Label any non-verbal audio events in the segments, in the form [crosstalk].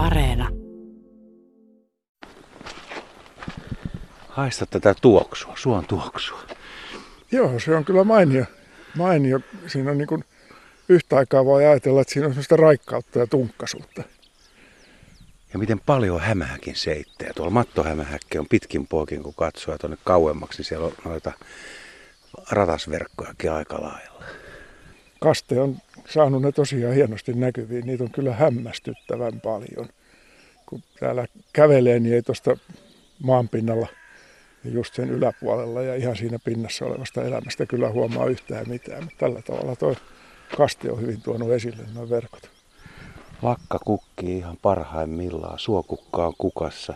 Areena. Haista tätä tuoksua, suon tuoksua. Joo, se on kyllä mainio. mainio. Siinä on niin kuin, yhtä aikaa voi ajatella, että siinä on sellaista raikkautta ja tunkkasuutta. Ja miten paljon hämähäkin seittää. Tuolla mattohämähäkki on pitkin poikin, kun katsoo tuonne kauemmaksi, niin siellä on noita ratasverkkojakin aika lailla. Kaste on saanut ne tosiaan hienosti näkyviin. Niitä on kyllä hämmästyttävän paljon. Kun täällä kävelee, niin ei tuosta maanpinnalla just sen yläpuolella ja ihan siinä pinnassa olevasta elämästä kyllä huomaa yhtään mitään. Mutta tällä tavalla tuo kaste on hyvin tuonut esille nuo verkot. Vakka kukkii ihan parhaimmillaan, suokukka on kukassa.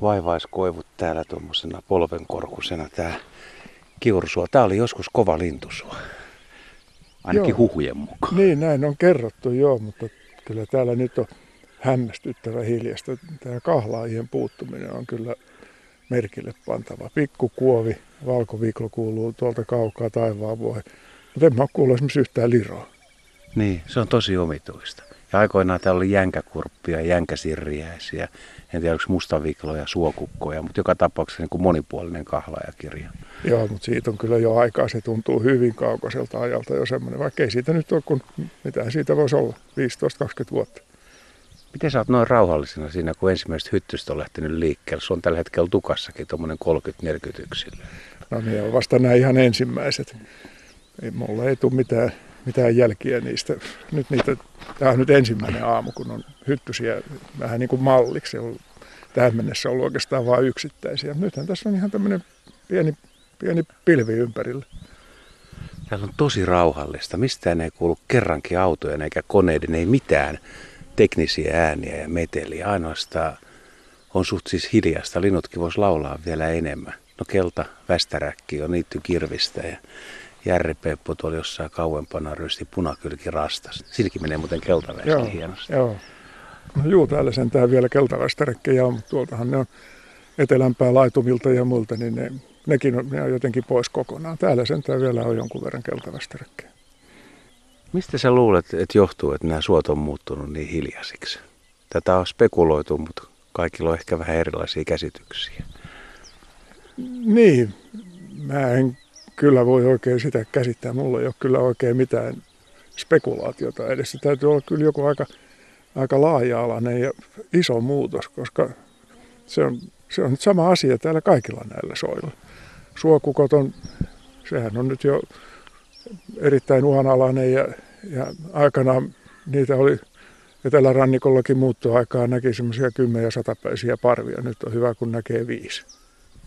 Vaivaiskoivut täällä tuommoisena polvenkorkusena tää kiursua. Tää oli joskus kova lintusua. Ainakin joo. huhujen mukaan. Niin, näin on kerrottu joo, mutta kyllä täällä nyt on hämmästyttävä hiljasta. Tämä kahlaajien puuttuminen on kyllä merkille pantava. Pikkukuovi, valkoviiklo kuuluu tuolta kaukaa taivaan voi. Mutta en mä ole kuullut esimerkiksi yhtään liroa. Niin, se on tosi omituista. Ja aikoinaan täällä oli jänkäkurppia, jänkäsirriäisiä, en tiedä onko mustavikloja, suokukkoja, mutta joka tapauksessa niin kuin monipuolinen kahlaajakirja. Joo, mutta siitä on kyllä jo aikaa, se tuntuu hyvin kaukaiselta ajalta jo semmoinen, vaikka ei siitä nyt ole, kun mitä siitä voisi olla, 15-20 vuotta. Miten sä oot noin rauhallisena siinä, kun ensimmäiset hyttystä on lähtenyt liikkeelle? Se on tällä hetkellä tukassakin tuommoinen 30-40 yksilöä. No niin, on vasta nämä ihan ensimmäiset. Ei, mulla ei tule mitään, mitään jälkiä niistä. Nyt niitä, tämä on nyt ensimmäinen aamu, kun on hyttysiä vähän niin kuin malliksi. On tähän mennessä ollut oikeastaan vain yksittäisiä. Nythän tässä on ihan tämmöinen pieni, pieni pilvi ympärillä. Täällä on tosi rauhallista. Mistään ei kuulu kerrankin autoja eikä koneiden, ei mitään teknisiä ääniä ja meteliä. Ainoastaan on suht siis hiljasta. Linnutkin vois laulaa vielä enemmän. No kelta, västäräkki on niitty kirvistä ja Järri Peppo tuolla jossain kauempana rysti punakylki rastas. Silläkin menee muuten keltavästi joo, hienosti. Joo. No juu, täällä sentään vielä keltavästäräkkejä on, mutta tuoltahan ne on etelämpää laitumilta ja muilta, niin ne, nekin on, ne on jotenkin pois kokonaan. Täällä sentään vielä on jonkun verran keltavästäräkkejä. Mistä sä luulet, että johtuu, että nämä suot on muuttunut niin hiljaisiksi? Tätä on spekuloitu, mutta kaikilla on ehkä vähän erilaisia käsityksiä. Niin, mä en kyllä voi oikein sitä käsittää. Mulla ei ole kyllä oikein mitään spekulaatiota edes. Se täytyy olla kyllä joku aika, aika laaja-alainen ja iso muutos, koska se on, se on nyt sama asia täällä kaikilla näillä soilla. Suokukot on, sehän on nyt jo erittäin uhanalainen ja, ja aikanaan niitä oli Etelärannikollakin muuttoaikaa näki semmoisia ja satapäisiä parvia. Nyt on hyvä, kun näkee viisi.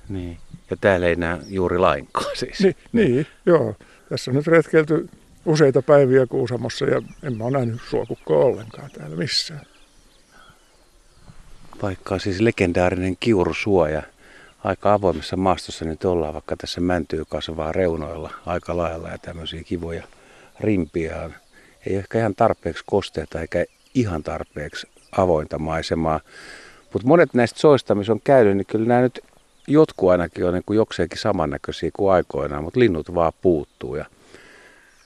Niin. Ja täällä ei näe juuri lainkaan [laughs] siis. Ni, niin, joo. Tässä on nyt retkelty useita päiviä Kuusamossa ja en mä ole nähnyt suokukkoa ollenkaan täällä missään. Vaikka siis legendaarinen kiurusuoja aika avoimessa maastossa nyt ollaan, vaikka tässä mäntyy kasvaa reunoilla aika lailla ja tämmöisiä kivoja rimpiä Ei ehkä ihan tarpeeksi kosteita eikä ihan tarpeeksi avointa maisemaa. Mutta monet näistä soista, missä on käynyt, niin kyllä nämä nyt jotkut ainakin on niin kuin jokseenkin samannäköisiä kuin aikoinaan, mutta linnut vaan puuttuu. Ja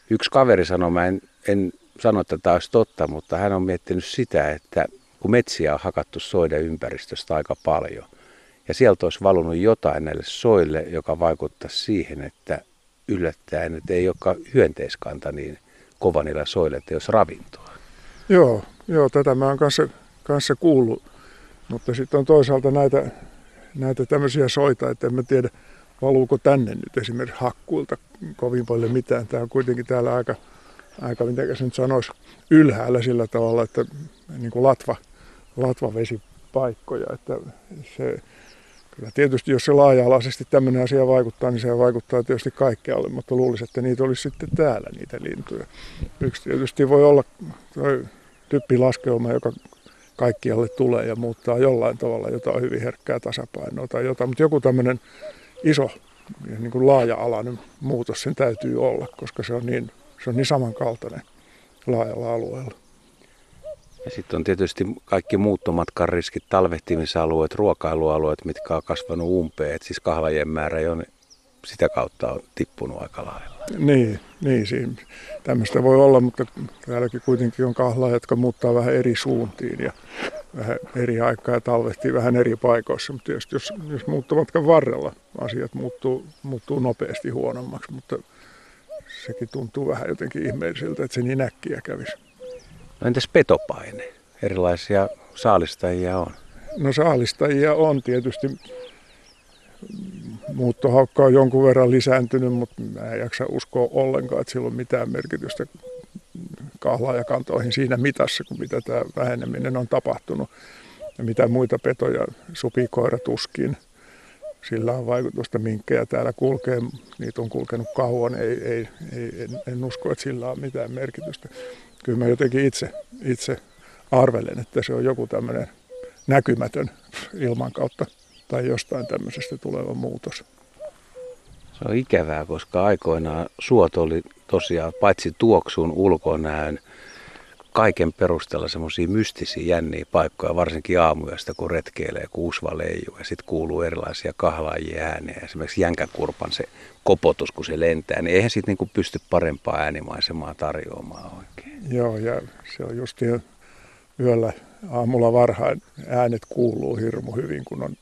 yksi kaveri sanoi, mä en, en sano, että tämä olisi totta, mutta hän on miettinyt sitä, että kun metsiä on hakattu soiden ympäristöstä aika paljon, ja sieltä olisi valunut jotain näille soille, joka vaikuttaa siihen, että yllättäen, että ei olekaan hyönteiskanta niin kova niillä soille, että jos ravintoa. Joo, joo tätä mä oon kanssa, kanssa kuullut. Mutta sitten on toisaalta näitä näitä tämmöisiä soita, että en mä tiedä, valuuko tänne nyt esimerkiksi hakkuilta kovin paljon mitään. Tämä on kuitenkin täällä aika, aika miten se nyt sanoisi, ylhäällä sillä tavalla, että niin kuin latva, latvavesipaikkoja, että se, kyllä tietysti jos se laaja-alaisesti tämmöinen asia vaikuttaa, niin se vaikuttaa tietysti kaikkealle, mutta luulisin, että niitä olisi sitten täällä niitä lintuja. Yksi tietysti voi olla typpilaskeuma, joka kaikkialle tulee ja muuttaa jollain tavalla jotain hyvin herkkää tasapainoa tai jotain. Mutta joku tämmöinen iso niin kuin laaja-alainen muutos sen täytyy olla, koska se on niin, se on niin samankaltainen laajalla alueella. Ja sitten on tietysti kaikki muuttomatkan riskit, talvehtimisalueet, ruokailualueet, mitkä on kasvanut umpeen. Et siis kahlajien määrä jo sitä kautta on tippunut aika lailla. Niin, niin siinä tämmöistä voi olla, mutta täälläkin kuitenkin on kahlaa, jotka muuttaa vähän eri suuntiin. Ja vähän eri aikaa ja talvehtii vähän eri paikoissa. Mutta tietysti jos, jos muuttomatkan varrella asiat muuttuu, muuttuu nopeasti huonommaksi, mutta sekin tuntuu vähän jotenkin ihmeelliseltä, että se niin äkkiä kävisi. No entäs petopaine? Erilaisia saalistajia on. No saalistajia on tietysti. Muuttohaukka on jonkun verran lisääntynyt, mutta mä en jaksa uskoa ollenkaan, että sillä on mitään merkitystä kahlaajakantoihin siinä mitassa, kuin mitä tämä väheneminen on tapahtunut. Ja mitä muita petoja, supikoira tuskin. Sillä on vaikutusta, minkkejä täällä kulkee. Niitä on kulkenut kauan. Ei, ei, ei, en, en usko, että sillä on mitään merkitystä. Kyllä mä jotenkin itse, itse arvelen, että se on joku tämmöinen näkymätön ilman kautta tai jostain tämmöisestä tuleva muutos. Se on ikävää, koska aikoinaan suot oli tosiaan paitsi tuoksuun ulkonäön, kaiken perusteella semmoisia mystisiä jänniä paikkoja, varsinkin aamuyöstä, kun retkeilee, kun usva leijuu ja sitten kuuluu erilaisia kahlaajia ääniä. Esimerkiksi jänkäkurpan se kopotus, kun se lentää, niin eihän siitä niinku pysty parempaa äänimaisemaa tarjoamaan oikein. Joo, ja se on just yöllä aamulla varhain äänet kuuluu hirmu hyvin, kun on,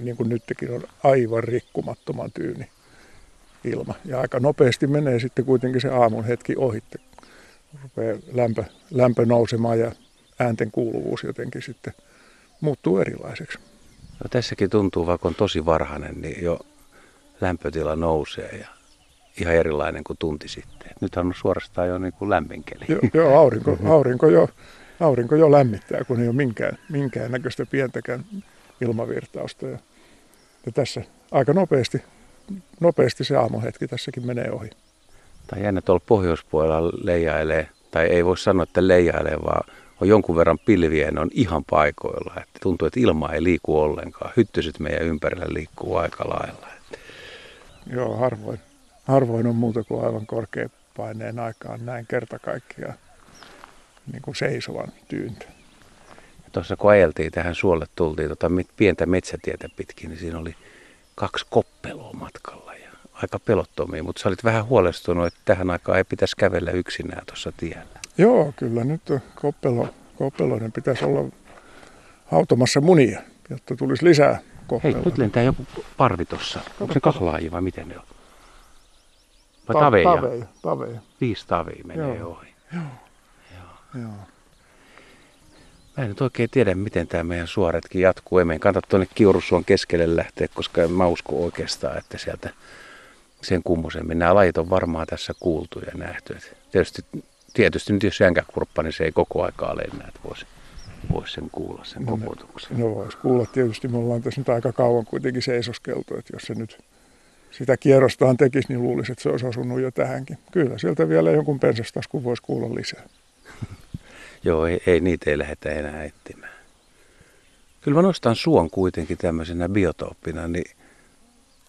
niin kuin nytkin on aivan rikkumattoman tyyni ilma. Ja aika nopeasti menee sitten kuitenkin se aamun hetki ohitte. Rupeaa lämpö, lämpö nousemaan ja äänten kuuluvuus jotenkin sitten muuttuu erilaiseksi. No, tässäkin tuntuu, vaikka on tosi varhainen, niin jo lämpötila nousee ja ihan erilainen kuin tunti sitten. Nythän on suorastaan jo niin kuin lämminkeli. Joo, jo, aurinko, [laughs] aurinko, jo, aurinko jo lämmittää, kun ei ole minkään, minkään näköistä pientäkään ilmavirtausta. Ja, ja tässä aika nopeasti nopeasti se aamuhetki tässäkin menee ohi. Tai jännä tuolla pohjoispuolella leijailee, tai ei voi sanoa, että leijailee, vaan on jonkun verran pilviä ne on ihan paikoilla. Että tuntuu, että ilma ei liiku ollenkaan. Hyttyset meidän ympärillä liikkuu aika lailla. Joo, harvoin, harvoin on muuta kuin aivan korkeapaineen aikaan näin kerta kaikkiaan niin kuin seisovan tyyntö. Tuossa kun ajeltiin tähän suolle, tultiin tota pientä metsätietä pitkin, niin siinä oli kaksi koppeloa matkalla ja aika pelottomia, mutta sä olit vähän huolestunut, että tähän aikaan ei pitäisi kävellä yksinään tuossa tiellä. Joo, kyllä nyt koppelo, koppeloiden pitäisi olla hautomassa munia, jotta tulisi lisää koppeloita. Hei, nyt lentää joku parvi tuossa. Onko se kahlaaji vai miten ne on? Vai Ta- taveja? Taveja, taveja. Viisi tavia menee Joo. ohi. Joo. Joo. Mä en nyt oikein tiedä, miten tämä meidän suoretkin jatkuu. Ei meidän kannata tuonne Kiurusuon keskelle lähteä, koska en mä usko oikeastaan, että sieltä sen kummosemmin. Nämä lajit on varmaan tässä kuultu ja nähty. Et tietysti, tietysti nyt jos jänkäkurppa, niin se ei koko aikaa lennä, että voisi vois sen kuulla, sen No koputuksen. No voisi kuulla tietysti, me ollaan tässä nyt aika kauan kuitenkin seisoskeltu, että jos se nyt sitä kierrostaan tekisi, niin luulisi, että se olisi osunut jo tähänkin. Kyllä, sieltä vielä jonkun pensastaskun voisi kuulla lisää. Joo, ei, ei niitä ei lähdetä enää etsimään. Kyllä mä nostan suon kuitenkin tämmöisenä biotooppina niin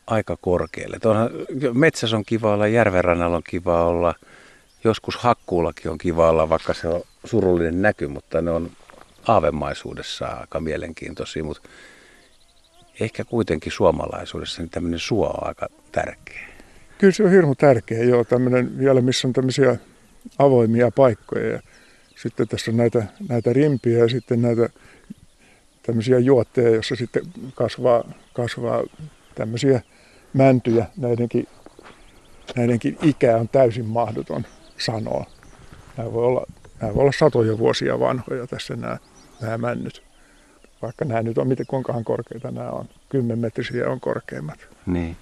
aika korkealle. Et onhan, metsässä on kiva olla, järvenrannalla on kiva olla, joskus hakkuullakin on kiva olla, vaikka se on surullinen näky, mutta ne on aavemaisuudessaan aika mielenkiintoisia, mutta ehkä kuitenkin suomalaisuudessa niin tämmöinen suo on aika tärkeä. Kyllä se on hirmu tärkeä, joo, tämmöinen vielä, missä on tämmöisiä avoimia paikkoja. Ja sitten tässä on näitä, näitä rimpiä ja sitten näitä tämmöisiä juotteja, jossa sitten kasvaa, kasvaa tämmöisiä mäntyjä. Näidenkin, näidenkin ikä on täysin mahdoton sanoa. Nämä voi olla, nämä voi olla satoja vuosia vanhoja tässä nämä, nämä männyt. Vaikka nämä nyt on miten kuinkahan korkeita nämä on. Kymmenmetrisiä on korkeimmat. Niin.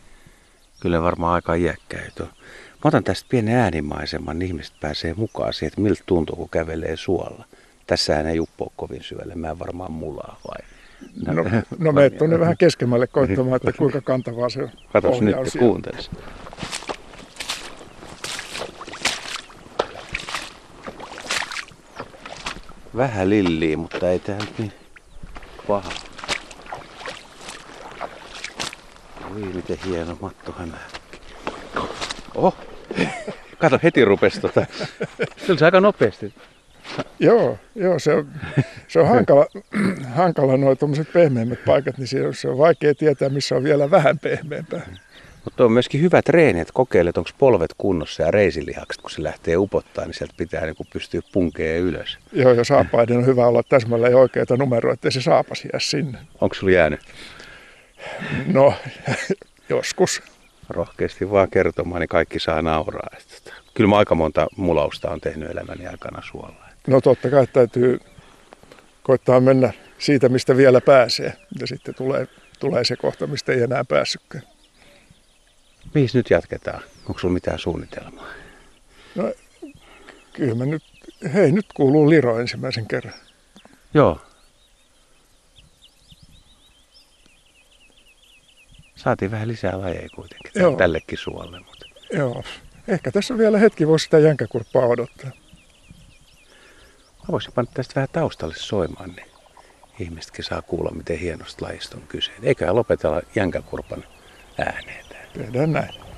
Kyllä varmaan aika iäkkäitä on. Mä otan tästä pienen äänimaiseman, niin ihmiset pääsee mukaan siihen, että miltä tuntuu, kun kävelee suolla. Tässähän ei uppoa kovin syvälle, mä en varmaan mulaa vai? No, no me tuonne vähän keskemmälle koittamaan, että [laughs] kuinka kantavaa se Katos nyt, kuuntelis. Vähän lilliä, mutta ei tää nyt niin paha. Oi, miten hieno matto hämähäkki. Oh, kato heti rupes tota. Se oli aika nopeasti. Joo, joo se, on, se on hankala, [clears throat] hankala nuo tuommoiset pehmeämmät paikat, niin se on, se on vaikea tietää, missä on vielä vähän pehmeämpää. Mutta on myöskin hyvä treeni, että kokeilet, onko polvet kunnossa ja reisilihakset, kun se lähtee upottaa, niin sieltä pitää niin pystyä punkeen ylös. Joo, ja saapaiden on hyvä olla täsmälleen oikeita numeroita, ettei se saapas jää sinne. Onko sulla jäänyt? No, [laughs] joskus. Rohkeasti vaan kertomaan, niin kaikki saa nauraa. Tota, kyllä mä aika monta mulausta on tehnyt elämäni aikana suolla. No totta kai täytyy koittaa mennä siitä, mistä vielä pääsee. Ja sitten tulee, tulee se kohta, mistä ei enää päässytkään. Mihin nyt jatketaan? Onko sulla mitään suunnitelmaa? No, kyllä mä nyt, hei nyt kuuluu Liro ensimmäisen kerran. Joo. Saatiin vähän lisää lajeja kuitenkin Joo. tällekin suolle. Mutta... Joo. Ehkä tässä vielä hetki voisi sitä jänkäkurppaa odottaa. Mä voisin panna tästä vähän taustalle soimaan, niin ihmisetkin saa kuulla, miten hienosta lajista on kyse. Eikä lopetella jänkäkurpan ääneen. Tehdään näin.